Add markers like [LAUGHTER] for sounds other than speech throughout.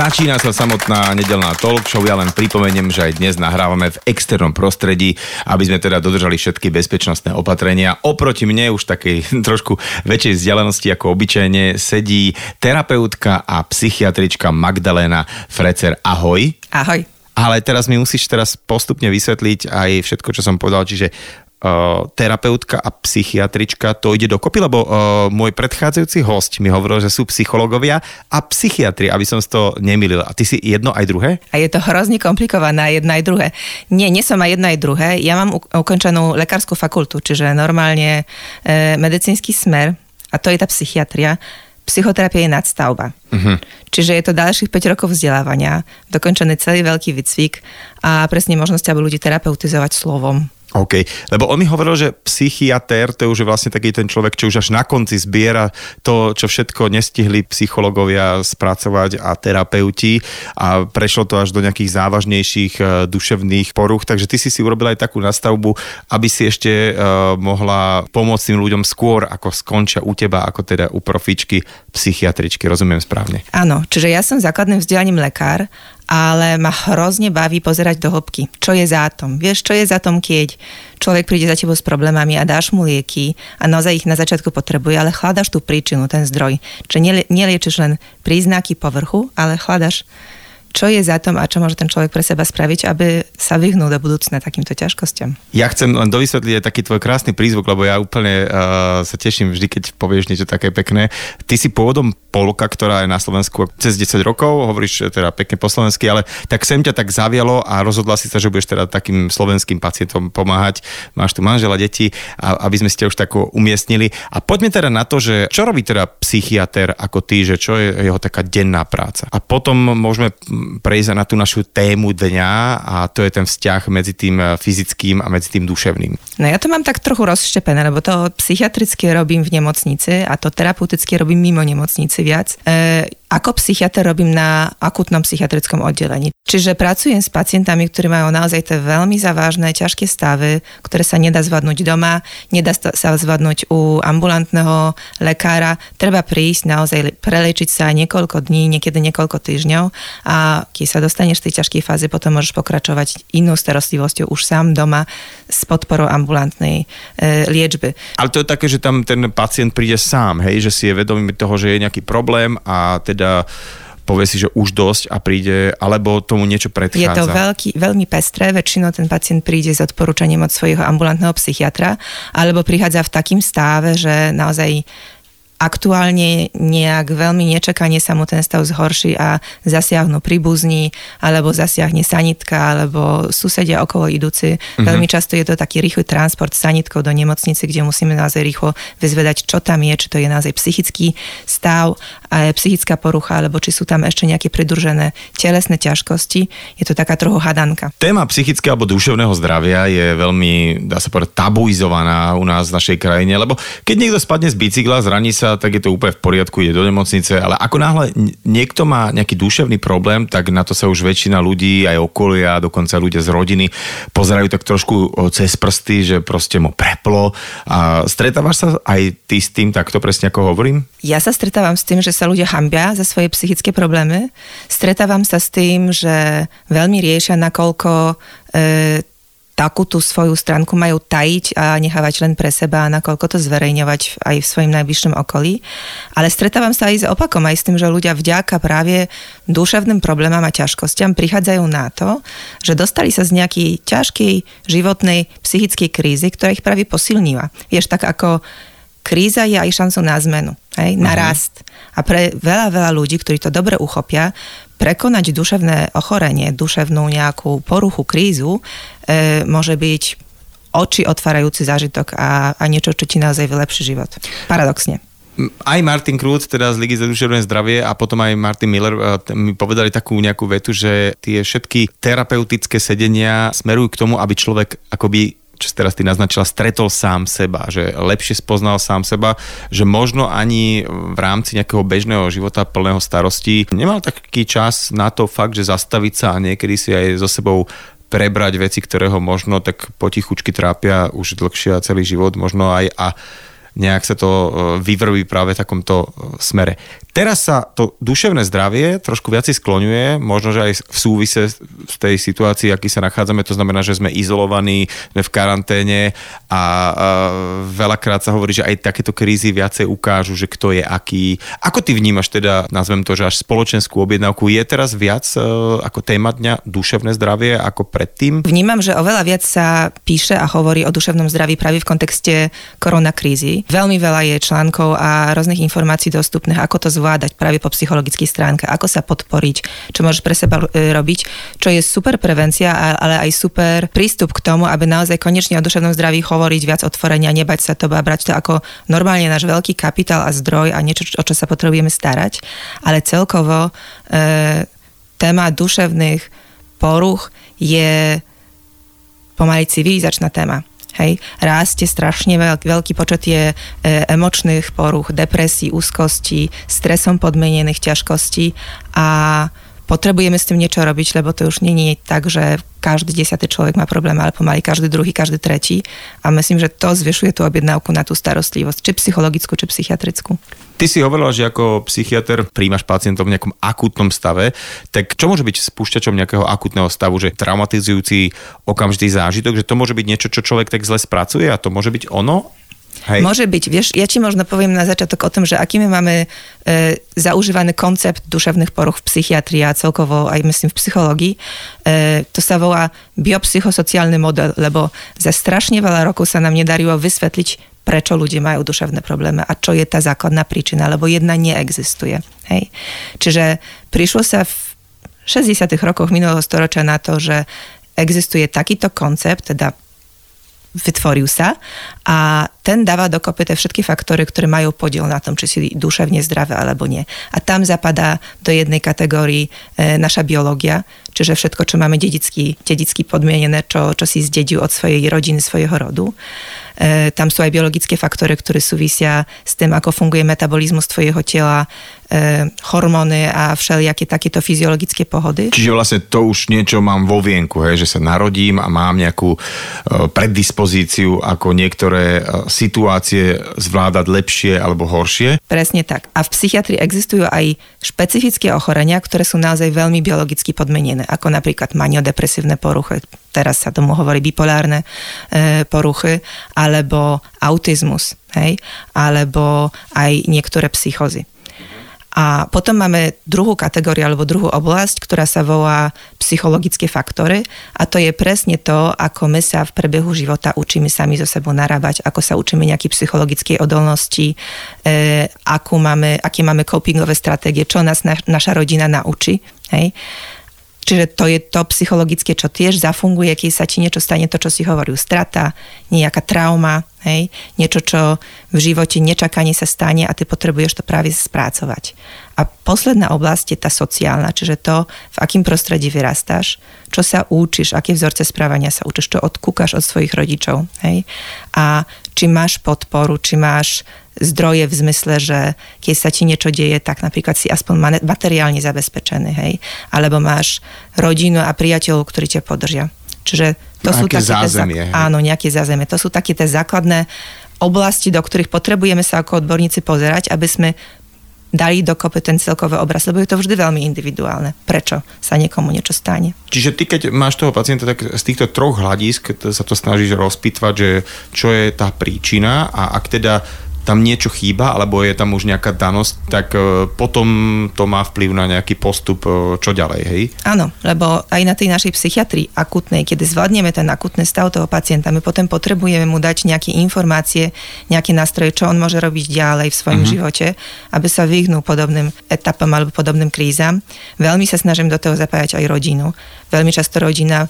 Začína sa samotná nedelná talk show. Ja len pripomeniem, že aj dnes nahrávame v externom prostredí, aby sme teda dodržali všetky bezpečnostné opatrenia. Oproti mne už takej [LAUGHS] trošku väčšej vzdialenosti ako obyčajne sedí terapeutka a psychiatrička Magdalena Frecer. Ahoj. Ahoj. Ale teraz mi musíš teraz postupne vysvetliť aj všetko, čo som povedal, čiže uh, terapeutka a psychiatrička, to ide dokopy, lebo uh, môj predchádzajúci host mi hovoril, že sú psychológovia a psychiatri, aby som to nemýlil. A ty si jedno aj druhé? A je to hrozne komplikované, jedno aj druhé. Nie, nie som aj jedno aj druhé. Ja mám ukončenú lekárskú fakultu, čiže normálne e, medicínsky smer, a to je tá psychiatria psychoterapia je nadstavba. Uh-huh. Čiže je to ďalších 5 rokov vzdelávania, dokončený celý veľký výcvik a presne možnosť, aby ľudí terapeutizovať slovom. OK, lebo on mi hovoril, že psychiatér to je už vlastne taký ten človek, čo už až na konci zbiera to, čo všetko nestihli psychológovia spracovať a terapeuti a prešlo to až do nejakých závažnejších uh, duševných poruch, takže ty si si urobil aj takú nastavbu, aby si ešte uh, mohla pomôcť tým ľuďom skôr, ako skončia u teba, ako teda u profičky psychiatričky, rozumiem správne? Áno, čiže ja som základným vzdelaním lekár ale ma hrozne baví pozerať do hĺbky. Čo je za tom? Vieš, čo je za tom, keď človek príde za tebou s problémami a dáš mu lieky a naozaj ich na začiatku potrebuje, ale chladaš tú príčinu, ten zdroj. Čiže neliečiš len príznaky povrchu, ale chladaš čo je za tom a čo môže ten človek pre seba spraviť, aby sa vyhnul do budúcna takýmto ťažkosťam. Ja chcem len dovysvetliť aj taký tvoj krásny prízvuk, lebo ja úplne uh, sa teším vždy, keď povieš niečo také pekné. Ty si pôvodom Polka, ktorá je na Slovensku cez 10 rokov, hovoríš teda pekne po slovensky, ale tak sem ťa tak zavialo a rozhodla si sa, že budeš teda takým slovenským pacientom pomáhať. Máš tu manžela, deti, a, aby sme ťa už tak umiestnili. A poďme teda na to, že čo robí teda psychiatr ako ty, že čo je jeho taká denná práca. A potom môžeme prejsť na tú našu tému dňa a to je ten vzťah medzi tým eh, fyzickým a medzi tým duševným. No ja to mám tak trochu rozštepené, lebo to psychiatrické robím v nemocnici a to terapeutické robím mimo nemocnici viac. E, ako psychiatr robím na akutnom psychiatrickom oddelení. Čiže pracujem s pacientami, ktorí majú naozaj tie veľmi závažné, ťažké stavy, ktoré sa nedá zvládnuť doma, nedá sa zvládnuť u ambulantného lekára. Treba prísť, naozaj prelečiť sa niekoľko dní, niekedy niekoľko týždňov a keď sa dostaneš v tej ťažkej fáze, potom môžeš pokračovať inou starostlivosťou už sám doma s podporou ambulantnej e, liečby. Ale to je také, že tam ten pacient príde sám, hej, že si je vedomý toho, že je nejaký problém a teda teda povie si, že už dosť a príde, alebo tomu niečo predchádza? Je to veľký, veľmi pestré, väčšinou ten pacient príde s odporúčaním od svojho ambulantného psychiatra, alebo prichádza v takým stave, že naozaj aktuálne nejak veľmi nečakane sa mu ten stav zhorší a zasiahnu príbuzní, alebo zasiahne sanitka, alebo susedia okolo idúci. Mm-hmm. Veľmi často je to taký rýchly transport sanitkou do nemocnice, kde musíme naozaj rýchlo vyzvedať, čo tam je, či to je naozaj psychický stav, psychická porucha, alebo či sú tam ešte nejaké pridružené telesné ťažkosti. Je to taká trochu hadanka. Téma psychického alebo duševného zdravia je veľmi, dá sa povedať, tabuizovaná u nás v našej krajine, lebo keď niekto spadne z bicykla, zraní sa tak je to úplne v poriadku, ide do nemocnice, ale ako náhle niekto má nejaký duševný problém, tak na to sa už väčšina ľudí, aj okolia, dokonca ľudia z rodiny pozerajú tak trošku cez prsty, že proste mu preplo. A stretávaš sa aj ty s tým takto presne ako hovorím? Ja sa stretávam s tým, že sa ľudia hambia za svoje psychické problémy. Stretávam sa s tým, že veľmi riešia, nakoľko e, takú tú svoju stránku majú tajiť a nechávať len pre seba, nakoľko to zverejňovať aj v svojim najbližšom okolí. Ale stretávam sa aj s opakom, aj s tým, že ľudia vďaka práve duševným problémom a ťažkostiam prichádzajú na to, že dostali sa z nejakej ťažkej životnej psychickej krízy, ktorá ich práve posilnila. Vieš, tak ako kríza je aj šancou na zmenu, hej, na uh-huh. rast. A pre veľa, veľa ľudí, ktorí to dobre uchopia, prekonať duševné ochorenie, duševnú nejakú poruchu, krízu, e, môže byť oči otvárajúci zážitok a, a niečo, čo ti naozaj vylepší život. Paradoxne aj Martin Krút, teda z Ligy za duševné zdravie a potom aj Martin Miller e, mi povedali takú nejakú vetu, že tie všetky terapeutické sedenia smerujú k tomu, aby človek akoby čo teraz ty naznačila, stretol sám seba, že lepšie spoznal sám seba, že možno ani v rámci nejakého bežného života plného starostí nemal taký čas na to fakt, že zastaviť sa a niekedy si aj so sebou prebrať veci, ktoré ho možno tak potichučky trápia už dlhšie a celý život, možno aj a nejak sa to e, vyvrví práve v takomto e, smere. Teraz sa to duševné zdravie trošku viac skloňuje, možno, že aj v súvise v tej situácii, aký sa nachádzame, to znamená, že sme izolovaní, sme v karanténe a, a veľakrát sa hovorí, že aj takéto krízy viacej ukážu, že kto je aký. Ako ty vnímaš teda, nazvem to, že až spoločenskú objednávku, je teraz viac e, ako téma dňa duševné zdravie ako predtým? Vnímam, že oveľa viac sa píše a hovorí o duševnom zdraví práve v kontexte koronakrízy. Veľmi veľa je článkov a rôznych informácií dostupných, ako to zvládať práve po psychologickej stránke, ako sa podporiť, čo môžeš pre seba e, robiť, čo je super prevencia, ale aj super prístup k tomu, aby naozaj konečne o duševnom zdraví hovoriť viac otvorenia, nebať sa to a brať to ako normálne náš veľký kapitál a zdroj a niečo, o čo sa potrebujeme starať. Ale celkovo e, téma duševných poruch je pomaly civilizačná téma. Hej, rástie strašne veľký, veľký počet je e, emočných poruch, depresí, úzkosti, stresom podmienených ťažkostí a potrebujeme s tým niečo robiť, lebo to už nie je tak, že každý desiatý človek má problém, ale pomaly každý druhý, každý tretí. A myslím, že to zvyšuje tú objednávku na tú starostlivosť, či psychologickú, či psychiatrickú. Ty si hovorila, že ako psychiatr príjmaš pacientov v nejakom akútnom stave, tak čo môže byť spúšťačom nejakého akútneho stavu, že traumatizujúci okamžitý zážitok, že to môže byť niečo, čo človek tak zle spracuje a to môže byť ono? Hej. Môže byť, vieš, ja ti možno poviem na začiatok o tom, že aký my máme e, zaužívaný koncept duševných poruch v psychiatrii a celkovo aj myslím v psychológii. E, to sa volá biopsychosociálny model, lebo za strašne veľa rokov sa nám nedarilo vysvetliť, prečo ľudia majú duševné problémy a čo je tá základná príčina, lebo jedna neexistuje. Hej. Čiže prišlo sa v 60. rokoch minulého storočia na to, že existuje takýto koncept, teda vytvoril sa a ten dáva dokopy tie všetky faktory, ktoré majú podiel na tom, či si duševne zdravé alebo nie. A tam zapadá do jednej kategórii e, naša biológia, čiže všetko, čo máme dedicky, dedicky podmienené, čo, čo si zdedil od svojej rodiny, svojho rodu. E, tam sú aj biologické faktory, ktoré súvisia s tým, ako funguje metabolizmus tvojho tela, e, hormóny a všelijaké takéto fyziologické pohody. Čiže vlastne to už niečo mám vo vienku, hej, že sa narodím a mám nejakú e, predispozíciu, ako niektoré e, situácie zvládať lepšie alebo horšie. Presne tak. A v psychiatrii existujú aj špecifické ochorenia, ktoré sú naozaj veľmi biologicky podmenené, ako napríklad maniodepresívne poruchy, teraz sa tomu hovorí bipolárne e, poruchy, alebo autizmus, hej, alebo aj niektoré psychozy. A potom máme druhú kategóriu alebo druhú oblasť, ktorá sa volá psychologické faktory a to je presne to, ako my sa v prebehu života učíme sami so sebou narábať, ako sa učíme nejaké psychologické odolnosti, e, akú máme, aké máme copingové stratégie, čo nás na, naša rodina naučí. Hej. Čiže to je to psychologické, čo tiež zafunguje, keď sa ti niečo stane, to, čo si hovoril, strata, nejaká trauma, hej, niečo, čo v živote nečakanie sa stane a ty potrebuješ to práve spracovať. A posledná oblasť je tá sociálna, čiže to, v akým prostredí vyrastáš, čo sa učíš, aké vzorce správania sa učíš, čo odkúkaš od svojich rodičov. Hej? A či máš podporu, či máš zdroje v zmysle, že keď sa ti niečo deje, tak napríklad si aspoň materiálne zabezpečený, hej, alebo máš rodinu a priateľov, ktorí ťa podržia. Čiže to sú také zázemie, zák- áno, nejaké zázemie. To sú také tie základné oblasti, do ktorých potrebujeme sa ako odborníci pozerať, aby sme dali dokopy ten celkový obraz, lebo je to vždy veľmi individuálne. Prečo sa niekomu niečo stane? Čiže ty, keď máš toho pacienta, tak z týchto troch hľadisk sa to snažíš rozpitvať, že čo je tá príčina a ak teda tam niečo chýba, alebo je tam už nejaká danosť, tak e, potom to má vplyv na nejaký postup, e, čo ďalej, hej? Áno, lebo aj na tej našej psychiatrii akutnej, keď zvládneme ten akutný stav toho pacienta, my potom potrebujeme mu dať nejaké informácie, nejaké nástroje, čo on môže robiť ďalej v svojom uh-huh. živote, aby sa vyhnul podobným etapom alebo podobným krízam. Veľmi sa snažím do toho zapájať aj rodinu. Veľmi často rodina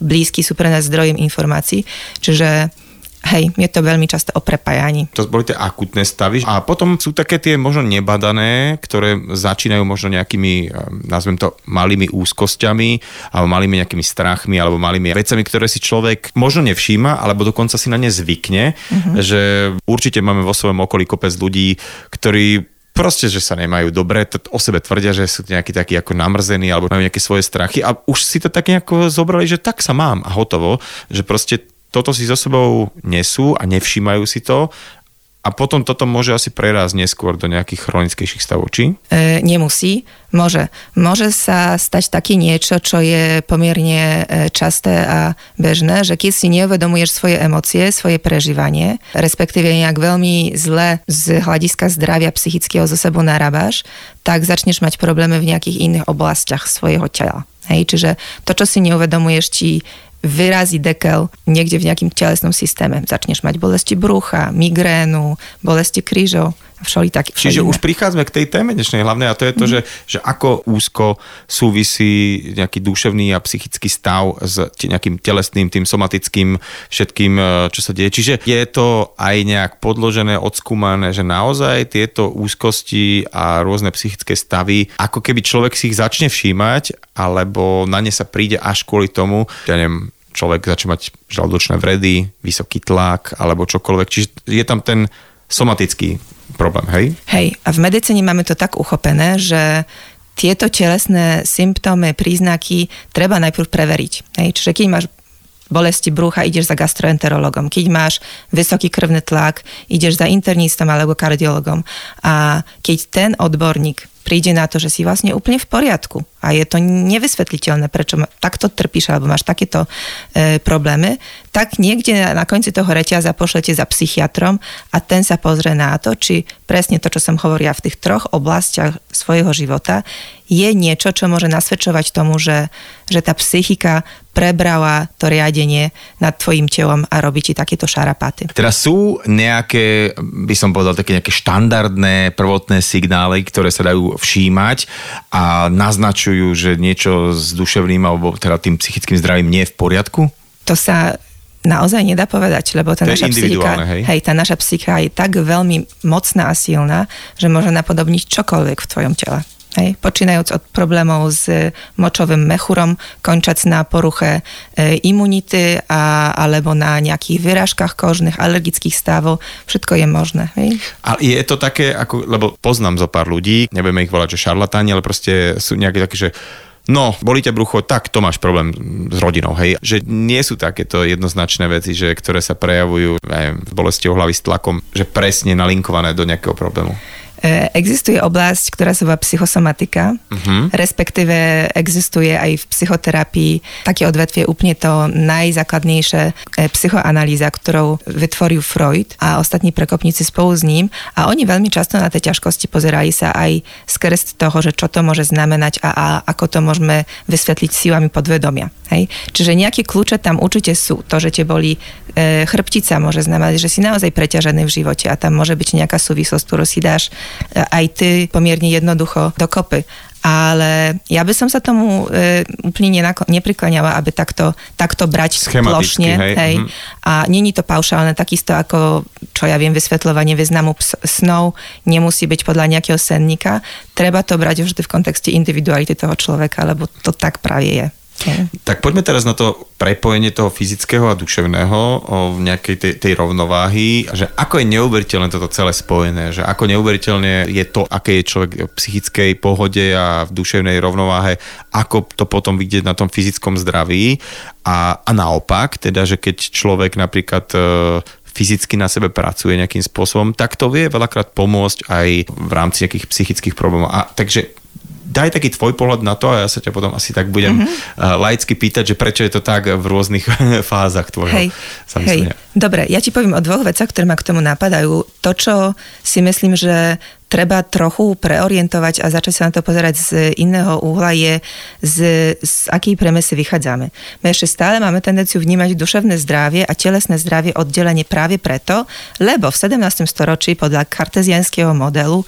blízky sú pre nás zdrojem informácií, čiže Hej, je to veľmi často o prepájaní. To boli tie akutné stavy. A potom sú také tie možno nebadané, ktoré začínajú možno nejakými, eh, nazvem to, malými úzkosťami, alebo malými nejakými strachmi, alebo malými vecami, ktoré si človek možno nevšíma, alebo dokonca si na ne zvykne, uh-huh. že určite máme vo svojom okolí kopec ľudí, ktorí proste, že sa nemajú dobre, to o sebe tvrdia, že sú nejakí takí ako namrzení alebo majú nejaké svoje strachy a už si to tak nejako zobrali, že tak sa mám a hotovo, že proste toto si so sebou nesú a nevšímajú si to a potom toto môže asi prerásť neskôr do nejakých chronickejších stavov, či? E, nemusí. Môže. Môže sa stať taký niečo, čo je pomerne e, časté a bežné, že keď si neuvedomuješ svoje emócie, svoje prežívanie, respektíve nejak veľmi zle z hľadiska zdravia psychického zo sebou narábaš, tak začneš mať problémy v nejakých iných oblastiach svojho tela. Hej, čiže to, čo si neuvedomuješ, ti vyrazí dekel niekde v nejakým telesnom systéme. Začneš mať bolesti brucha, migrénu, bolesti krížov a všeli taký. Čiže už prichádzame k tej téme dnešnej hlavnej a to je to, mm. že, že ako úzko súvisí nejaký duševný a psychický stav s nejakým telesným, tým somatickým všetkým, e, čo sa deje. Čiže je to aj nejak podložené, odskúmané, že naozaj tieto úzkosti a rôzne psychické stavy, ako keby človek si ich začne všímať, alebo na ne sa príde až kvôli tomu, ja neviem, človek začne mať žalúdočné vredy, vysoký tlak alebo čokoľvek. Čiže je tam ten somatický problém, hej? Hej, a v medicíne máme to tak uchopené, že tieto telesné symptómy, príznaky treba najprv preveriť. Hej? Čiže keď máš bolesti brucha, ideš za gastroenterologom. Keď máš vysoký krvný tlak, ideš za internistom alebo kardiologom. A keď ten odborník príde na to, že si vlastne úplne v poriadku. A je to nevysvetliteľné, prečo takto trpíš alebo máš takéto e, problémy, tak niekde na, na konci toho reťaza pošlete za psychiatrom a ten sa pozrie na to, či presne to, čo som hovorila v tých troch oblastiach svojho života, je niečo, čo môže nasvedčovať tomu, že, že tá psychika prebrala to riadenie nad tvojim telom a robí ti takéto šarapaty. Teraz sú nejaké, by som povedal, také nejaké štandardné prvotné signály, ktoré sa dajú všímať a naznačujú, že niečo s duševným alebo teda tým psychickým zdravím nie je v poriadku? To sa naozaj nedá povedať, lebo tá to naša psychika, hej? hej, tá naša psychika je tak veľmi mocná a silná, že môže napodobniť čokoľvek v tvojom tele. Hej, počínajúc od problémov s močovým mechurom, končac na poruche e, imunity a, alebo na nejakých vyrážkach kožných, alergických stavov, všetko je možné. Hej? A je to také, ako, lebo poznám zo pár ľudí, nebudeme ich volať, že šarlatáni, ale proste sú nejaké také, že No, bolí ťa brucho, tak to máš problém s rodinou, hej. Že nie sú takéto jednoznačné veci, že, ktoré sa prejavujú neviem, bolesti hlavy s tlakom, že presne nalinkované do nejakého problému. Existuje oblasť, ktorá sa volá psychosomatika, uh-huh. respektíve existuje aj v psychoterapii také odvetvie úplne to najzákladnejšie e, psychoanalýza, ktorou vytvoril Freud a ostatní prekopníci spolu s ním a oni veľmi často na tie ťažkosti pozerali sa aj skrz toho, že čo to môže znamenať a, a ako to môžeme vysvetliť silami podvedomia. Hej? Čiže nejaké kľúče tam určite sú. To, že tie boli e, chrbtica, môže znamenať, že si naozaj preťažený v živote a tam môže byť nejaká súvislosť, ktorú si dáš aj ty pomerne jednoducho dokopy ale ja by som sa tomu e, úplne nenako- neprikláňala, aby takto, takto brať plošne. Hej. Hej. Mm. A není to paušálne, takisto ako, čo ja viem, vysvetľovanie významu ps- snov nemusí byť podľa nejakého senníka. Treba to brať vždy v kontexte individuality toho človeka, lebo to tak pravie je. Okay. Tak poďme teraz na to prepojenie toho fyzického a duševného o nejakej tej, tej rovnováhy, že ako je neuveriteľné toto celé spojené, že ako neuveriteľne je to, aké je človek v psychickej pohode a v duševnej rovnováhe, ako to potom vidieť na tom fyzickom zdraví a, a naopak, teda, že keď človek napríklad e, fyzicky na sebe pracuje nejakým spôsobom, tak to vie veľakrát pomôcť aj v rámci nejakých psychických problémov. A takže daj taký tvoj pohľad na to a ja sa ťa potom asi tak budem mm-hmm. laicky pýtať, že prečo je to tak v rôznych [LAUGHS] fázach tvojho hej, hej. Dobre, ja ti poviem o dvoch veciach, ktoré ma k tomu napadajú. To, čo si myslím, že treba trochu preorientovať a začať sa na to pozerať z iného úhla je, z, z akej premesy vychádzame. My ešte stále máme tendenciu vnímať duševné zdravie a telesné zdravie oddelenie práve preto, lebo v 17. storočí podľa kartezianského modelu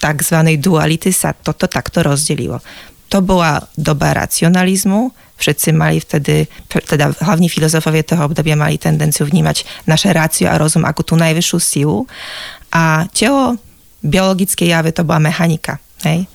tzv. duality sa toto takto rozdelilo. To bola doba racionalizmu, všetci mali vtedy, teda hlavní filozofovia toho obdobia mali tendenciu vnímať naše rácio a rozum ako tú najvyššiu silu a telo biologické jave to bola mechanika. Hej?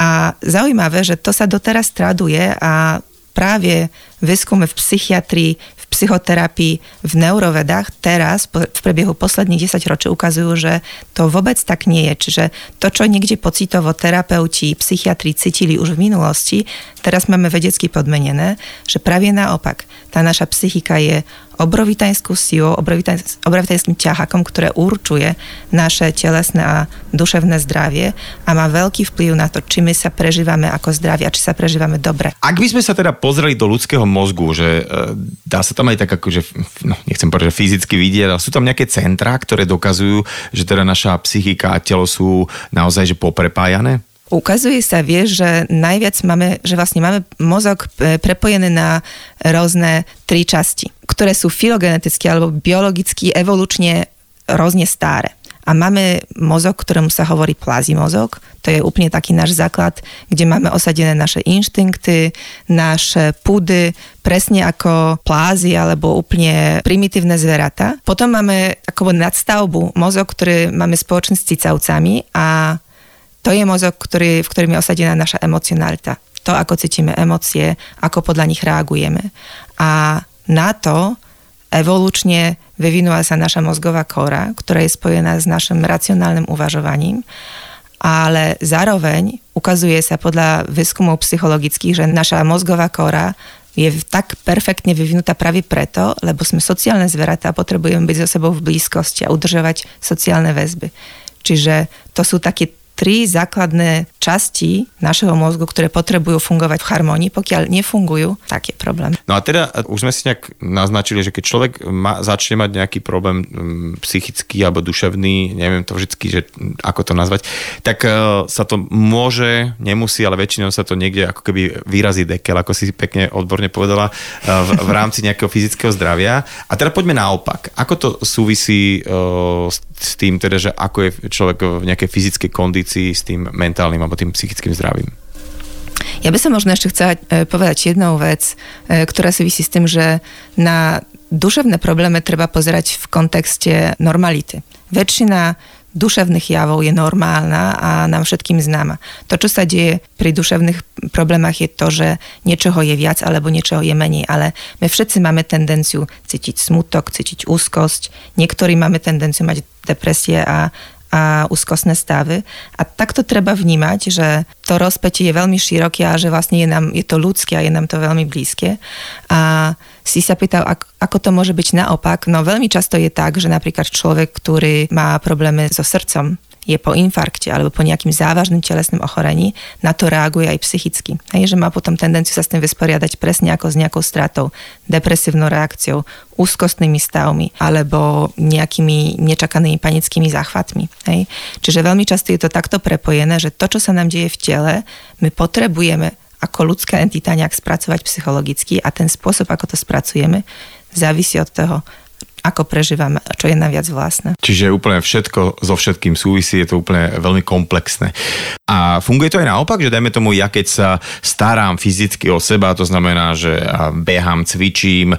A zaujímavé, že to sa doteraz traduje a práve výskumy v psychiatrii, v psychoterapii v neurovedách teraz v priebehu posledných 10 ročí ukazujú, že to vôbec tak nie je. Čiže to, čo niekde pocitovo terapeuti, psychiatri cítili už v minulosti, teraz máme vedecky podmenené, že pravie naopak. Tá naša psychika je obrovitajskou silou, obrovitajským ťahakom, ktoré určuje naše telesné a duševné zdravie a má veľký vplyv na to, či my sa prežívame ako zdravie a či sa prežívame dobre. Ak by sme sa teda pozreli do ľudského mozgu, že e, dá sa tam aj tak akože, no, nechcem povedať, že fyzicky vidieť, ale sú tam nejaké centrá, ktoré dokazujú, že teda naša psychika a telo sú naozaj že poprepájané? Ukazuje sa, vieš, že najviac máme, že vlastne máme mozog e, prepojený na rôzne tri časti, ktoré sú filogeneticky alebo biologicky, evolučne rôzne staré. A máme mozog, ktorému sa hovorí plazí mozog. To je úplne taký náš základ, kde máme osadené naše inštinkty, naše pudy, presne ako plázy alebo úplne primitívne zveratá. Potom máme ako nadstavbu mozog, ktorý máme spoločný s cicavcami a to je mozog, ktorý, v ktorým je osadená naša emocionalita. To, ako cítime emócie, ako podľa nich reagujeme. A na to evolučne vyvinula sa naša mozgová kora, ktorá je spojená s našim racionálnym uvažovaním, ale zároveň ukazuje sa podľa výskumov psychologických, že naša mozgová kora je tak perfektne vyvinutá práve preto, lebo sme sociálne zvieratá a potrebujeme byť so sebou v blízkosti a udržovať sociálne väzby. Čiže to sú také tri základné časti našeho mozgu, ktoré potrebujú fungovať v harmonii. Pokiaľ nefungujú, tak je problém. No a teda už sme si nejak naznačili, že keď človek má, začne mať nejaký problém mm, psychický alebo duševný, neviem to vždy, že ako to nazvať, tak uh, sa to môže, nemusí, ale väčšinou sa to niekde ako keby výrazí dekel, ako si pekne odborne povedala, uh, v, v rámci nejakého fyzického zdravia. A teda poďme naopak. Ako to súvisí uh, s tým, teda, že ako je človek v nejakej fyzickej kondícii kondícii s tým mentálnym alebo tým psychickým zdravím. Ja by som možno ešte chcela e, povedať jednu vec, e, ktorá si vysí s tým, že na duševné problémy treba pozerať v kontexte normality. Väčšina duševných javov je normálna a nám všetkým známa. To, čo sa deje pri duševných problémach je to, že niečoho je viac alebo niečoho je menej, ale my všetci máme tendenciu cítiť smutok, cítiť úzkosť, niektorí máme tendenciu mať depresie a a úzkostné stavy. A takto treba vnímať, že to rozpätie je veľmi široké a že vlastne je, nám, je to ľudské a je nám to veľmi blízke. A si sa pýtal, ako to môže byť naopak. No veľmi často je tak, že napríklad človek, ktorý má problémy so srdcom, je po infarkte alebo po nejakým závažným telesným ochorení, na to reaguje aj psychicky. Hej, že má potom tendenciu sa s tým vysporiadať presne ako s nejakou stratou, depresívnou reakciou, úzkostnými stavmi alebo nejakými nečakanými panickými záchvatmi. Hej. Čiže veľmi často je to takto prepojené, že to, čo sa nám deje v tele, my potrebujeme ako ľudská entita nejak spracovať psychologicky a ten spôsob, ako to spracujeme, závisí od toho, ako prežívame, čo je naviac vlastné. Čiže úplne všetko so všetkým súvisí, je to úplne veľmi komplexné. A funguje to aj naopak, že dajme tomu, ja keď sa starám fyzicky o seba, to znamená, že behám, cvičím, e,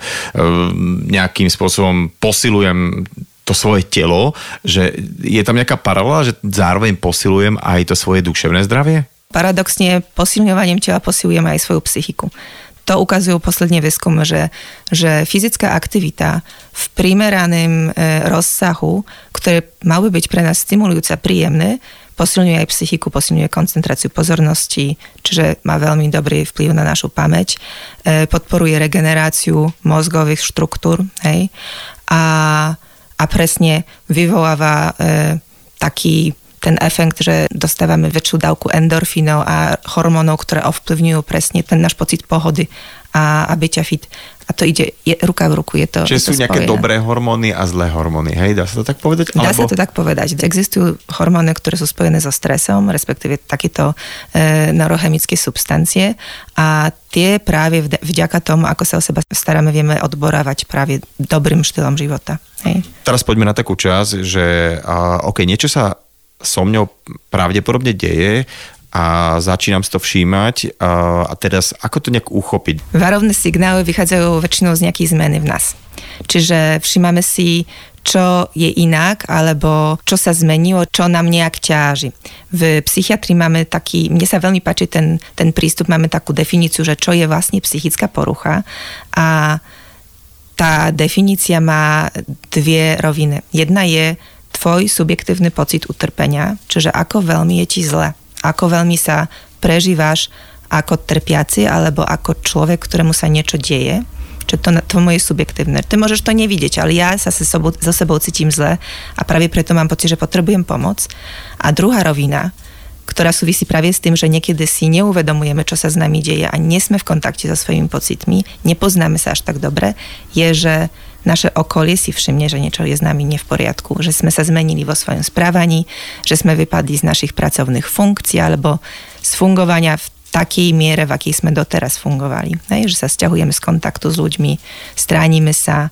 nejakým spôsobom posilujem to svoje telo, že je tam nejaká paralela, že zároveň posilujem aj to svoje duševné zdravie? Paradoxne posilňovaním tela posilujeme aj svoju psychiku to ukazujú posledne výskumy, že, že fyzická aktivita v primeraném e, rozsahu, ktoré má byť pre nás stimulujúce a príjemné, posilňuje aj psychiku, posilňuje koncentráciu pozornosti, čiže má na našu pamäť, e, podporuje regeneráciu mozgových štruktúr hej, a, a presne vyvoláva e, ten efekt, že dostávame väčšiu dávku endorfínov a hormónov, ktoré ovplyvňujú presne ten náš pocit pohody a, a byťa fit. A to ide je, ruka v ruku. Je to, Čiže je to sú nejaké spojené. dobré hormóny a zlé hormóny, hej? Dá sa to tak povedať? Dá sa to tak povedať. Existujú hormóny, ktoré sú spojené so stresom, respektíve takéto e, neurochemické substancie a tie práve vďaka tomu, ako sa o seba staráme, vieme odborávať práve dobrým štýlom života. Hej? Teraz poďme na takú časť, že a, OK, niečo sa so mňou pravdepodobne deje a začínam si to všímať a, teraz ako to nejak uchopiť? Varovné signály vychádzajú väčšinou z nejakých zmeny v nás. Čiže všímame si, čo je inak, alebo čo sa zmenilo, čo nám nejak ťaží. V psychiatrii máme taký, mne sa veľmi páči ten, ten prístup, máme takú definíciu, že čo je vlastne psychická porucha a tá definícia má dwie roviny. Jedna je tvoj subjektívny pocit utrpenia, čiže ako veľmi je ti zle, ako veľmi sa prežívaš ako trpiaci alebo ako človek, ktorému sa niečo deje. Čiže to, to moje subjektívne. Ty môžeš to nevidieť, ale ja sa so sebou, so sebou cítim zle a práve preto mám pocit, že potrebujem pomoc. A druhá rovina, ktorá súvisí práve s tým, že niekedy si neuvedomujeme, čo sa s nami deje a nie sme v kontakte so svojimi pocitmi, nepoznáme sa až tak dobre, je, že naše okolie si všimne, že niečo je s nami nie v poriadku, že sme sa zmenili vo svojom správaní, že sme vypadli z našich pracovných funkcií alebo z fungovania v takej miere, v akej sme doteraz fungovali. Hej, že sa stiahujeme z kontaktu s ľuďmi, stránime sa,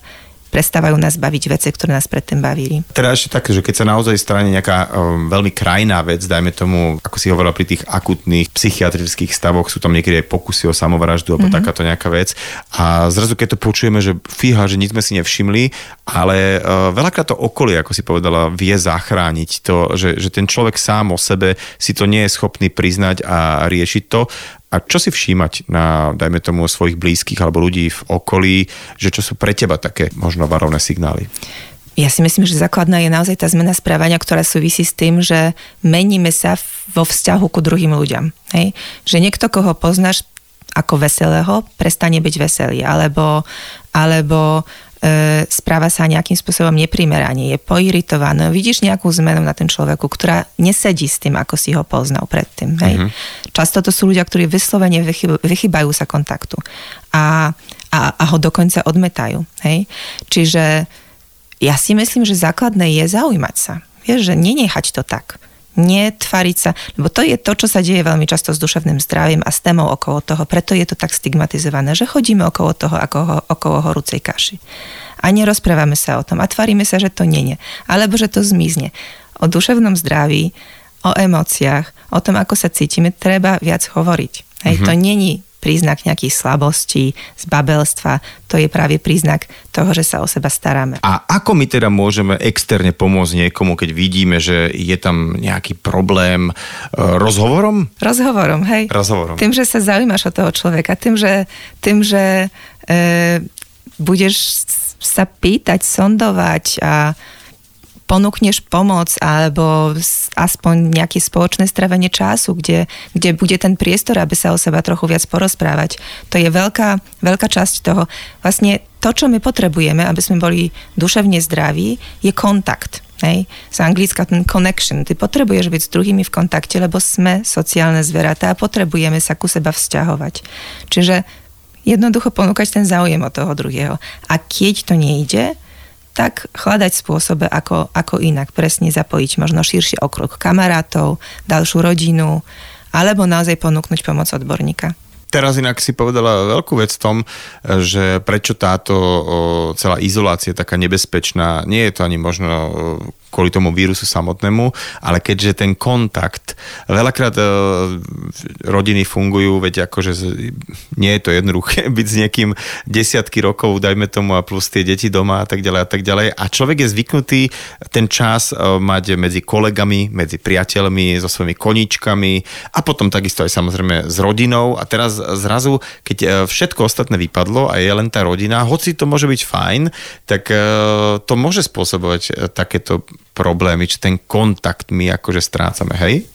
prestávajú nás baviť veci, ktoré nás predtým bavili. Teda ešte tak, že keď sa naozaj strane nejaká um, veľmi krajná vec, dajme tomu, ako si hovorila pri tých akutných psychiatrických stavoch, sú tam niekedy aj pokusy o samovraždu alebo mm-hmm. takáto nejaká vec. A zrazu keď to počujeme, že fíha, že nič sme si nevšimli, ale uh, veľakrát to okolie, ako si povedala, vie zachrániť to, že, že ten človek sám o sebe si to nie je schopný priznať a riešiť to. A čo si všímať na, dajme tomu, svojich blízkych alebo ľudí v okolí, že čo sú pre teba také možno varovné signály? Ja si myslím, že základná je naozaj tá zmena správania, ktorá súvisí s tým, že meníme sa vo vzťahu ku druhým ľuďom. Hej? Že niekto, koho poznáš ako veselého, prestane byť veselý, alebo, alebo správa sa nejakým spôsobom neprimerane, je poiritovaný, vidíš nejakú zmenu na ten človeku, ktorá nesedí s tým, ako si ho poznal predtým. Hej? Uh-huh. Často to sú ľudia, ktorí vyslovene vychyb, vychybajú sa kontaktu a, a, a ho dokonca odmetajú. Hej? Čiže ja si myslím, že základné je zaujímať sa. Vieš, že nenechať to tak netvariť sa, lebo to je to, čo sa deje veľmi často s duševným zdravím a s témou okolo toho. Preto je to tak stigmatizované, že chodíme okolo toho ako ho, okolo horúcej kaši. A nerozprávame sa o tom a tvaríme sa, že to nie je. Alebo že to zmizne. O duševnom zdraví, o emóciách, o tom, ako sa cítime, treba viac hovoriť. Hej, mm-hmm. to není príznak nejakých slabostí, zbabelstva. To je práve príznak toho, že sa o seba staráme. A ako my teda môžeme externe pomôcť niekomu, keď vidíme, že je tam nejaký problém? E, rozhovorom? Rozhovorom, hej. Rozhovorom. Tým, že sa zaujímaš o toho človeka, tým, že, tým, že e, budeš sa pýtať, sondovať a ponúkneš pomoc alebo aspoň nejaké spoločné stravenie času, kde, kde bude ten priestor, aby sa o seba trochu viac porozprávať. To je veľká, veľká časť toho. Vlastne to, čo my potrebujeme, aby sme boli duševne zdraví, je kontakt. Hej? Z anglicka ten connection. Ty potrebuješ byť s druhými v kontakte, lebo sme sociálne zvieratá a potrebujeme sa ku seba vzťahovať. Čiže jednoducho ponúkať ten záujem od toho druhého. A keď to nejde, tak hľadať spôsobe, ako, ako inak presne zapojiť možno širší okruh kamarátov, ďalšiu rodinu, alebo naozaj ponúknuť pomoc odborníka. Teraz inak si povedala veľkú vec v tom, že prečo táto celá izolácia je taká nebezpečná. Nie je to ani možno kvôli tomu vírusu samotnému, ale keďže ten kontakt, veľakrát e, rodiny fungujú, veď akože nie je to jednoduché [LAUGHS] byť s niekým desiatky rokov, dajme tomu a plus tie deti doma a tak ďalej a tak ďalej. A človek je zvyknutý ten čas e, mať medzi kolegami, medzi priateľmi, so svojimi koníčkami a potom takisto aj samozrejme s rodinou a teraz zrazu, keď e, všetko ostatné vypadlo a je len tá rodina, hoci to môže byť fajn, tak to môže spôsobovať takéto problémy, či ten kontakt my akože strácame, hej?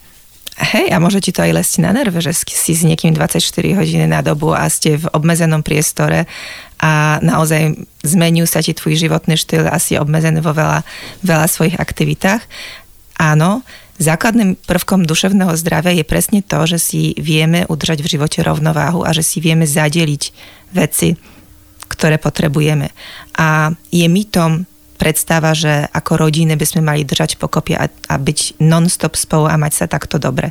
Hej, a môže ti to aj lesť na nerve, že si s niekým 24 hodiny na dobu a ste v obmedzenom priestore a naozaj zmenil sa ti tvoj životný štýl a si obmedzený vo veľa, veľa svojich aktivitách. Áno, základným prvkom duševného zdravia je presne to, že si vieme udržať v živote rovnováhu a že si vieme zadeliť veci, ktoré potrebujeme. A je mytom predstava, že ako rodiny by sme mali držať pokopy a, a byť non-stop spolu a mať sa takto dobre.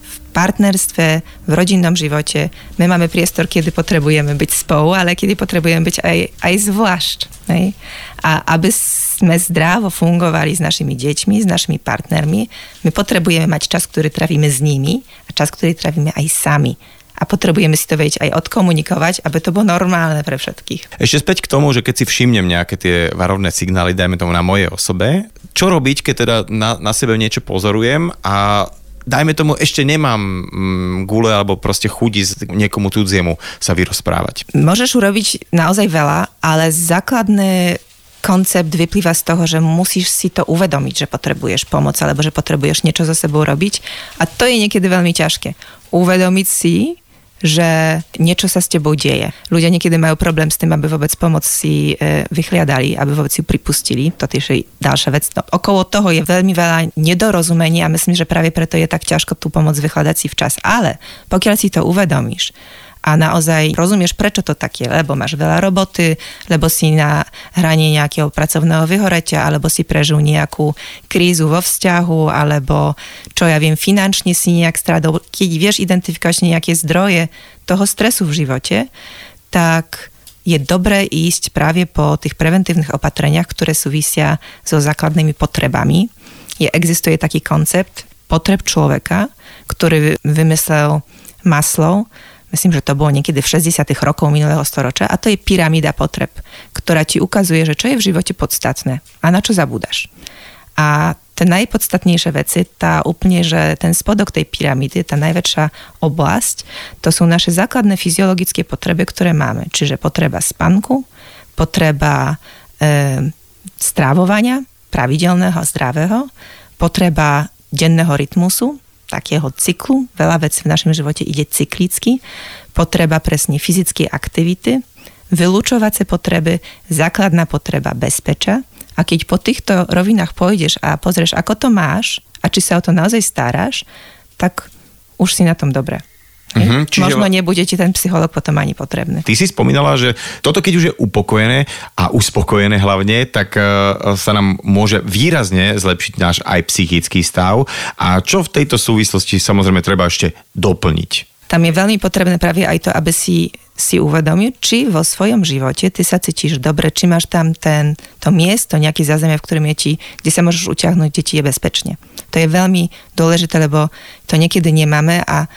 V partnerstve, v rodinnom živote my máme priestor, kedy potrebujeme byť spolu, ale kedy potrebujeme byť aj, aj zvlášť. Ne? A aby sme zdravo fungovali s našimi deťmi, s našimi partnermi, my potrebujeme mať čas, ktorý trávime s nimi a čas, ktorý trávime aj sami a potrebujeme si to vedieť aj odkomunikovať, aby to bolo normálne pre všetkých. Ešte späť k tomu, že keď si všimnem nejaké tie varovné signály, dajme tomu na mojej osobe, čo robiť, keď teda na, na sebe niečo pozorujem a dajme tomu, ešte nemám mm, gule alebo proste chudí z niekomu cudziemu sa vyrozprávať. Môžeš urobiť naozaj veľa, ale základné koncept vyplýva z toho, že musíš si to uvedomiť, že potrebuješ pomoc alebo že potrebuješ niečo so sebou robiť. A to je niekedy veľmi ťažké. Uvedomiť si, že niečo sa s tebou deje. Ľudia niekedy majú problém s tým, aby vôbec pomoc si e, aby vôbec si pripustili. To je ďalšia vec. No, okolo toho je veľmi veľa a myslím, že práve preto je tak ťažko tú pomoc vyhľadať si včas. Ale pokiaľ si to uvedomíš, a naozaj rozumieš, prečo to tak je, lebo máš veľa roboty, lebo si na hranie nejakého pracovného vyhoretia, alebo si prežil nejakú krízu vo vzťahu, alebo čo ja viem, finančne si nejak strádol. Keď vieš identifikovať nejaké zdroje toho stresu v živote, tak je dobré ísť práve po tých preventívnych opatreniach, ktoré súvisia so základnými potrebami. Je, existuje taký koncept potreb človeka, ktorý vymyslel Maslow, myslím, že to bolo niekedy v 60. rokov minulého storočia, a to je pyramída potreb, ktorá ti ukazuje, že čo je v živote podstatné a na čo zabúdaš. A tie najpodstatnejšie veci, tá úplne, že ten spodok tej pyramídy, tá najväčšia oblasť, to sú naše základné fyziologické potreby, ktoré máme. Čiže potreba spánku, potreba e, strávovania, pravidelného a zdravého, potreba denného rytmusu, takého cyklu. Veľa vecí v našom živote ide cyklicky. Potreba presne fyzickej aktivity, vylúčovacie potreby, základná potreba bezpeča. A keď po týchto rovinách pôjdeš a pozrieš, ako to máš a či sa o to naozaj staráš, tak už si na tom dobre. Mm-hmm, čiže... Možno nebude ti ten psycholog potom ani potrebný. Ty si spomínala, že toto keď už je upokojené a uspokojené hlavne, tak uh, sa nám môže výrazne zlepšiť náš aj psychický stav. A čo v tejto súvislosti samozrejme treba ešte doplniť? Tam je veľmi potrebné práve aj to, aby si si uvedomil, či vo svojom živote ty sa cítiš dobre, či máš tam ten, to miesto, nejaký zázemie, v ktorom je ti, kde sa môžeš uťahnuť, kde ti je bezpečne. To je veľmi dôležité, lebo to niekedy nemáme a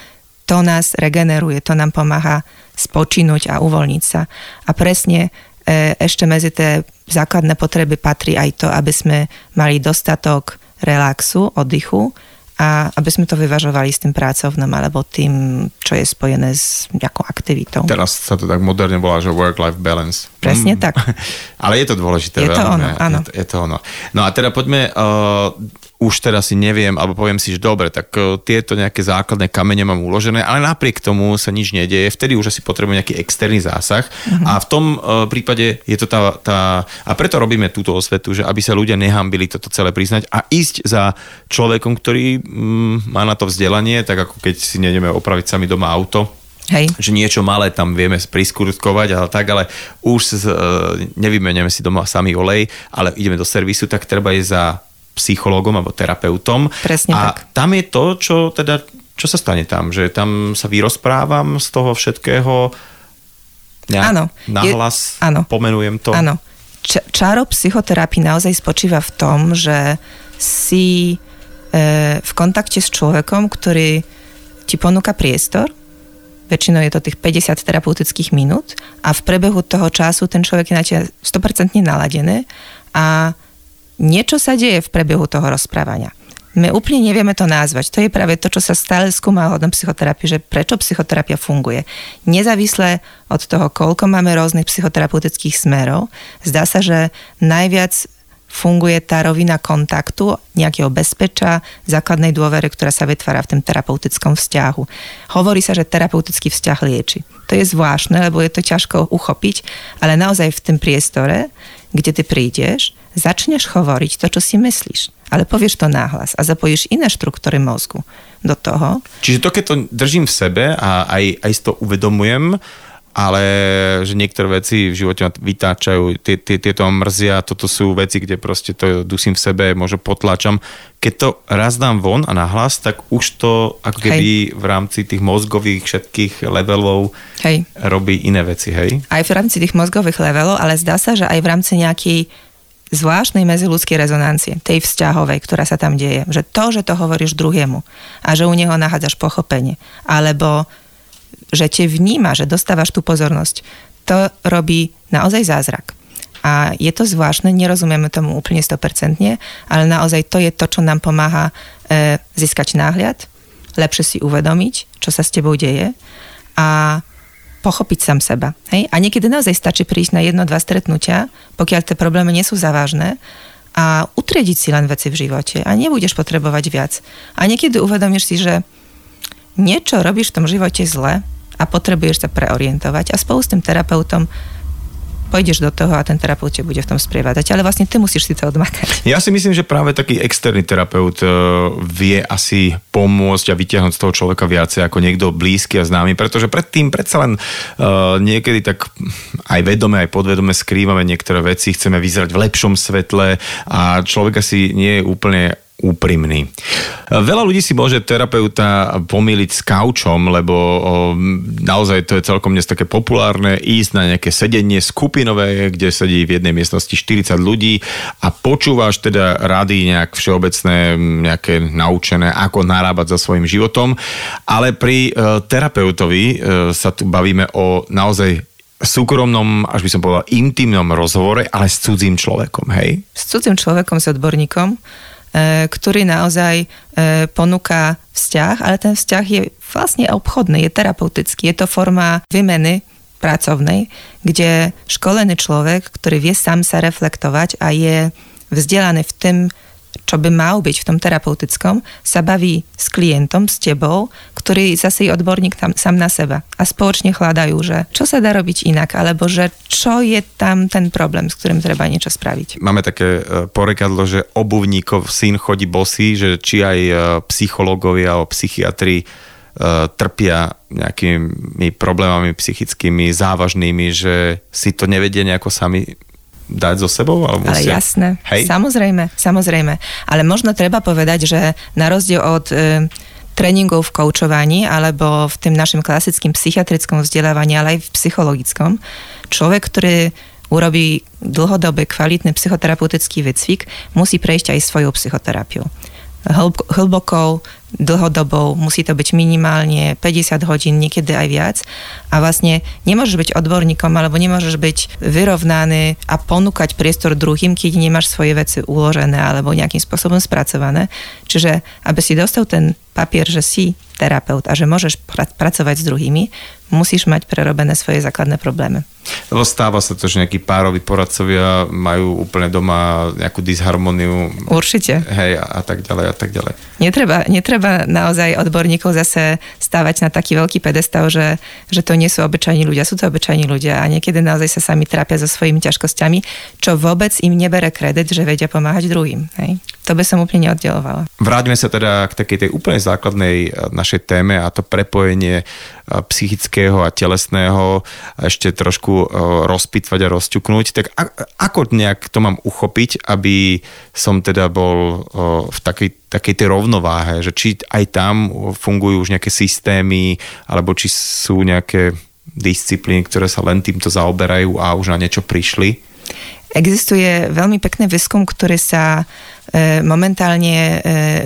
to nás regeneruje, to nám pomáha spočinúť a uvoľniť sa. A presne e, ešte medzi tie základné potreby patrí aj to, aby sme mali dostatok relaxu, oddychu a aby sme to vyvažovali s tým pracovnom alebo tým, čo je spojené s nejakou aktivitou. Teraz sa to tak moderne volá, že work-life balance. Presne mm. tak. [LAUGHS] Ale je to dôležité. Je veľmi, to ono, áno. Je to, je to ono. No a teda poďme uh, už teraz si neviem, alebo poviem si, že dobre, tak uh, tieto nejaké základné kamene mám uložené, ale napriek tomu sa nič nedieje, vtedy už asi potrebujem nejaký externý zásah uh-huh. a v tom uh, prípade je to tá, tá, a preto robíme túto osvetu, že aby sa ľudia nehambili toto celé priznať a ísť za človekom, ktorý mm, má na to vzdelanie, tak ako keď si nejdeme opraviť sami doma auto, Hej. že niečo malé tam vieme priskurtkovať, ale tak, ale už uh, nevymenieme si doma sami olej, ale ideme do servisu, tak treba ísť za psychológom alebo terapeutom. Presne a tak. tam je to, čo teda, čo sa stane tam, že tam sa vyrozprávam z toho všetkého áno, nahlas, je, áno, pomenujem to. Áno. Č- čaro psychoterapii naozaj spočíva v tom, že si e, v kontakte s človekom, ktorý ti ponúka priestor, väčšinou je to tých 50 terapeutických minút a v prebehu toho času ten človek je na teba 100% naladený a niečo sa deje v priebehu toho rozprávania. My úplne nevieme to nazvať. To je práve to, čo sa stále skúma hodnom psychoterapii, že prečo psychoterapia funguje. Nezávisle od toho, koľko máme rôznych psychoterapeutických smerov, zdá sa, že najviac funguje tá rovina kontaktu, nejakého bezpeča, základnej dôvery, ktorá sa vytvára v tom terapeutickom vzťahu. Hovorí sa, že terapeutický vzťah lieči. To je zvláštne, lebo je to ťažko uchopiť, ale naozaj v tom priestore, kde ty prídeš, začneš hovoriť to, čo si myslíš, ale povieš to náhlas a zapojíš iné štruktúry mozgu do toho. Čiže to, keď to držím v sebe a aj, aj to uvedomujem, ale že niektoré veci v živote ma vytáčajú, tie, tie, tieto mrzia, toto sú veci, kde proste to dusím v sebe, možno potláčam. Keď to raz dám von a nahlas, tak už to ako keby hej. v rámci tých mozgových všetkých levelov hej. robí iné veci, hej? Aj v rámci tých mozgových levelov, ale zdá sa, že aj v rámci nejakej zvláštnej medziludskej rezonancie, tej vzťahovej, ktorá sa tam deje. Že to, že to hovoríš druhému a že u neho nachádzaš pochopenie, alebo že te vníma, že dostávaš tú pozornosť, to robí naozaj zázrak. A je to zvláštne, nerozumieme tomu úplne 100%, ale naozaj to je to, čo nám pomáha e, získať náhľad, lepšie si uvedomiť, čo sa s tebou deje a pochopiť sám seba. Hej? A niekedy naozaj stačí prísť na jedno, dva stretnutia, pokiaľ tie problémy nie sú závažné a utriediť si len veci v živote a nebudeš potrebovať viac. A niekedy uvedomíš si, že niečo robíš v tom živote zle a potrebuješ sa preorientovať a spolu s tým terapeutom pôjdeš do toho a ten terapeut ťa bude v tom sprievádať. Ale vlastne ty musíš si to odmakať. Ja si myslím, že práve taký externý terapeut uh, vie asi pomôcť a vytiahnuť z toho človeka viacej ako niekto blízky a známy, pretože predtým predsa len uh, niekedy tak aj vedome, aj podvedome skrývame niektoré veci, chceme vyzerať v lepšom svetle a človek asi nie je úplne úprimný. Veľa ľudí si môže terapeuta pomýliť s kaučom, lebo naozaj to je celkom dnes také populárne ísť na nejaké sedenie skupinové, kde sedí v jednej miestnosti 40 ľudí a počúvaš teda rady nejak všeobecné, nejaké naučené, ako narábať so svojím životom, ale pri e, terapeutovi e, sa tu bavíme o naozaj súkromnom, až by som povedal, intimnom rozhovore, ale s cudzím človekom, hej? S cudzím človekom, s odborníkom E, ktorý naozaj e, ponúka vzťah, ale ten vzťah je vlastne obchodný, je terapeutický. Je to forma výmeny pracovnej, kde školený človek, ktorý vie sám sa reflektovať a je vzdelaný v tom, čo by mal byť v tom terapeutickom, sa baví s klientom, s tebou, ktorý zase je odborník tam sám na seba. A spoločne hľadajú, že čo sa dá robiť inak, alebo že čo je tam ten problém, s ktorým treba niečo spraviť. Máme také e, porekadlo, že obuvníkov syn chodí bosý, že či aj e, psychológovia alebo psychiatri e, trpia nejakými problémami psychickými, závažnými, že si to nevedie nejako sami dať so sebou? Alebo Ale musia... jasné, Hej? samozrejme, samozrejme. Ale možno treba povedať, že na rozdiel od e, tréningov v koučovaní alebo v tým našim klasickým psychiatrickom vzdelávaní, ale aj v psychologickom, človek, ktorý urobí dlhodobý kvalitný psychoterapeutický výcvik, musí prejsť aj svojou psychoterapiu hlbokou, dlhodobou, musí to byť minimálne 50 hodín, niekedy aj viac. A vlastne nemôžeš byť odborníkom alebo nemôžeš byť vyrovnaný a ponúkať priestor druhým, keď nemáš svoje veci uložené alebo nejakým spôsobom spracované. Čiže aby si dostal ten papier, že si terapeut a že môžeš pr- pracovať s druhými, musíš mať prerobené svoje základné problémy. Lebo stáva sa to, že nejakí pároví poradcovia majú úplne doma nejakú disharmoniu. Určite. Hej, a, a tak ďalej, a tak ďalej. Netreba, netreba naozaj odborníkov zase stávať na taký veľký pedestal, že, že to nie sú obyčajní ľudia, sú to obyčajní ľudia a niekedy naozaj sa sami trápia so svojimi ťažkosťami, čo vôbec im nebere kredit, že vedia pomáhať druhým. Hej. To by som úplne neoddelovala. Vráťme sa teda k takej tej úplne základnej eh, našej téme a to prepojenie eh, psychického a telesného ešte trošku eh, rozpitvať a rozťuknúť. Tak ako nejak to mám uchopiť, aby som teda bol v takej, takej tej rovnováhe, že či aj tam fungujú už nejaké systémy, alebo či sú nejaké disciplíny, ktoré sa len týmto zaoberajú a už na niečo prišli? Existuje veľmi pekný výskum, ktorý sa E, momentálne e,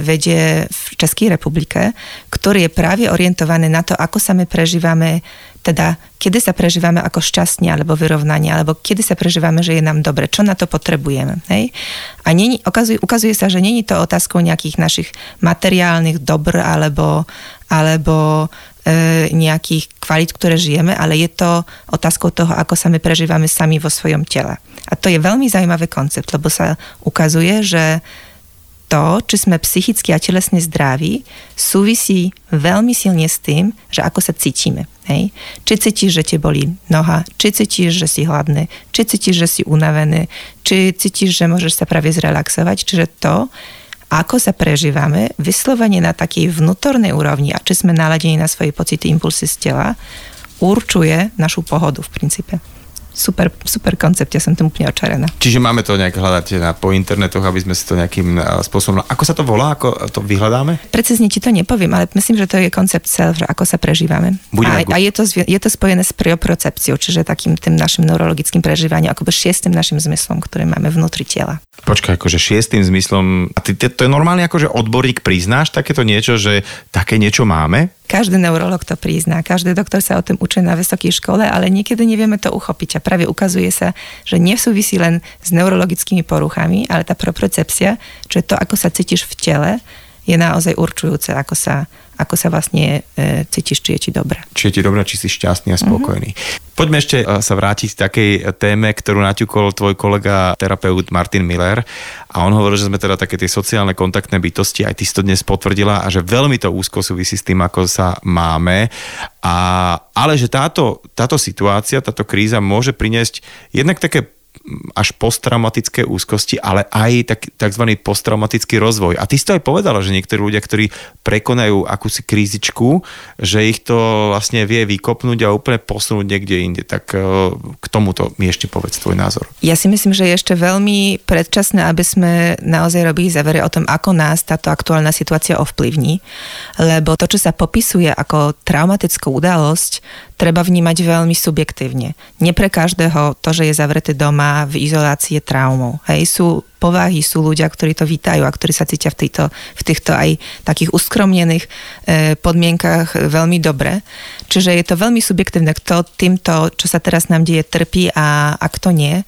vedie v Českej republike, ktorý je práve orientovaný na to, ako sa my prežívame, teda kedy sa prežívame ako šťastne alebo vyrovnanie, alebo kedy sa prežívame, že je nám dobre, čo na to potrebujeme. Hej? A nie, ukazuje, ukazuje sa, že není to otázkou nejakých našich materiálnych dobr alebo, alebo nejakých kvalít, ktoré žijeme, ale je to otázkou toho, ako sa my prežívame sami vo svojom tele. A to je veľmi zaujímavý koncept, lebo sa ukazuje, že to, či sme psychicky a telesne zdraví, súvisí veľmi silne s tým, že ako cítime. Hej? Či cítiš, že te boli noha, či cítiš, že si hladný, či cítiš, že si unavený, či cítiš, že môžeš sa práve zrelaxovať. Čiže to, ako sa prežívame, vyslovene na takej vnútornej úrovni a či sme naladení na svoje pocity, impulsy z tela, určuje našu pohodu v princípe super, super koncept, ja som tam úplne očarená. Čiže máme to nejak hľadať na, po internetoch, aby sme si to nejakým spôsobom... Ako sa to volá? Ako to vyhľadáme? Precízne ti to nepoviem, ale myslím, že to je koncept self, že ako sa prežívame. a, a je, to, je to spojené s prioprocepciou, čiže takým tým našim neurologickým prežívaním, akoby šiestým našim zmyslom, ktoré máme vnútri tela. Počkaj, akože šiestým zmyslom... A ty, to je normálne akože odborník priznáš takéto niečo, že také niečo máme? Každý neurolog to prizná, každý doktor sa o tom učí na vysokej škole, ale niekedy nevieme to uchopiť a práve ukazuje sa, že nesúvisí len s neurologickými poruchami, ale tá propriocepcia, čo je to, ako sa cítiš v tele, je naozaj určujúce, ako sa, ako sa vlastne e, cítiš, či je ti dobre. Či je ti dobre, či si šťastný a spokojný. Mm-hmm. Poďme ešte e, sa vrátiť k takej téme, ktorú naťukol tvoj kolega, terapeut Martin Miller. A on hovoril, že sme teda také tie sociálne kontaktné bytosti, aj ty si to dnes potvrdila, a že veľmi to úzko súvisí s tým, ako sa máme. A, ale že táto, táto situácia, táto kríza môže priniesť jednak také až posttraumatické úzkosti, ale aj tak, tzv. posttraumatický rozvoj. A ty si to aj povedala, že niektorí ľudia, ktorí prekonajú akúsi krízičku, že ich to vlastne vie vykopnúť a úplne posunúť niekde inde. Tak e, k tomuto mi ešte povedz tvoj názor. Ja si myslím, že je ešte veľmi predčasné, aby sme naozaj robili závere o tom, ako nás táto aktuálna situácia ovplyvní, lebo to, čo sa popisuje ako traumatická udalosť, treba vnímať veľmi subjektívne. Nie pre každého to, že je zavretý doma v izolácii je traumou. Hej, sú povahy, sú ľudia, ktorí to vítajú a ktorí sa cítia v týchto, v týchto aj takých uskromnených e, podmienkach veľmi dobre. Čiže je to veľmi subjektívne, kto týmto, čo sa teraz nám deje, trpí a, a kto nie.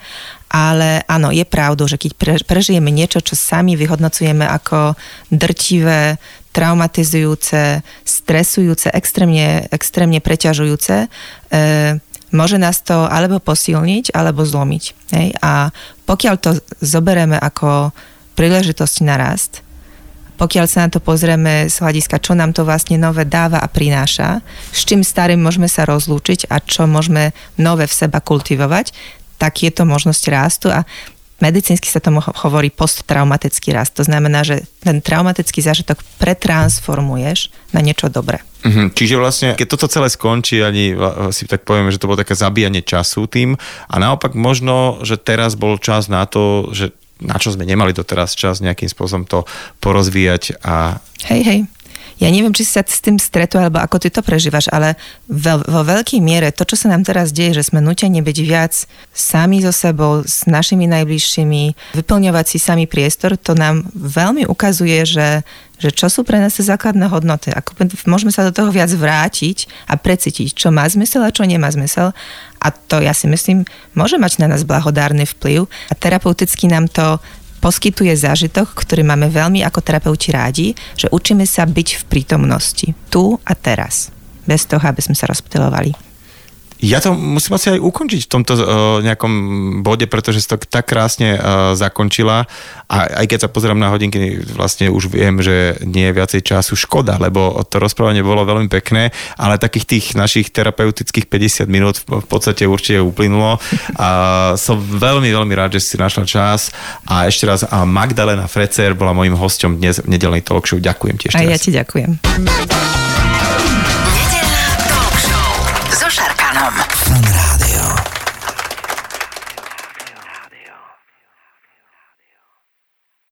Ale áno, je pravdou, že keď prežijeme niečo, čo sami vyhodnocujeme ako drtivé, traumatizujúce, stresujúce, extrémne, extrémne preťažujúce, e, môže nás to alebo posilniť, alebo zlomiť. Hej? A pokiaľ to zoberieme ako príležitosť na rast, pokiaľ sa na to pozrieme z hľadiska, čo nám to vlastne nové dáva a prináša, s čím starým môžeme sa rozlúčiť a čo môžeme nové v seba kultivovať, tak je to možnosť rastu a medicínsky sa tomu hovorí posttraumatický rast. To znamená, že ten traumatický zážitok pretransformuješ na niečo dobré. Mm-hmm. Čiže vlastne, keď toto celé skončí, ani si tak povieme, že to bolo také zabíjanie času tým a naopak možno, že teraz bol čas na to, že na čo sme nemali doteraz čas nejakým spôsobom to porozvíjať a... Hej, hej. Ja neviem, či sa s tým stretol, alebo ako ty to prežívaš, ale vo, vo veľkej miere to, čo sa nám teraz deje, že sme nutení byť viac sami so sebou, s našimi najbližšími, vyplňovať si sami priestor, to nám veľmi ukazuje, že že čo sú pre nás tie základné hodnoty. Ako môžeme sa do toho viac vrátiť a precítiť, čo má zmysel a čo nemá zmysel. A to ja si myslím, môže mať na nás blahodárny vplyv a terapeuticky nám to poskytuje zážitok, ktorý máme veľmi ako terapeuti rádi, že učíme sa byť v prítomnosti, tu a teraz, bez toho, aby sme sa rozptilovali. Ja to musím asi aj ukončiť v tomto uh, nejakom bode, pretože si to tak krásne uh, zakončila. A aj keď sa pozerám na hodinky, vlastne už viem, že nie je viacej času. Škoda, lebo to rozprávanie bolo veľmi pekné, ale takých tých našich terapeutických 50 minút v podstate určite uplynulo. A som veľmi, veľmi rád, že si našla čas. A ešte raz a Magdalena Frecer bola mojim hosťom dnes v nedelnej talk show. Ďakujem ti ešte A ja ti ďakujem.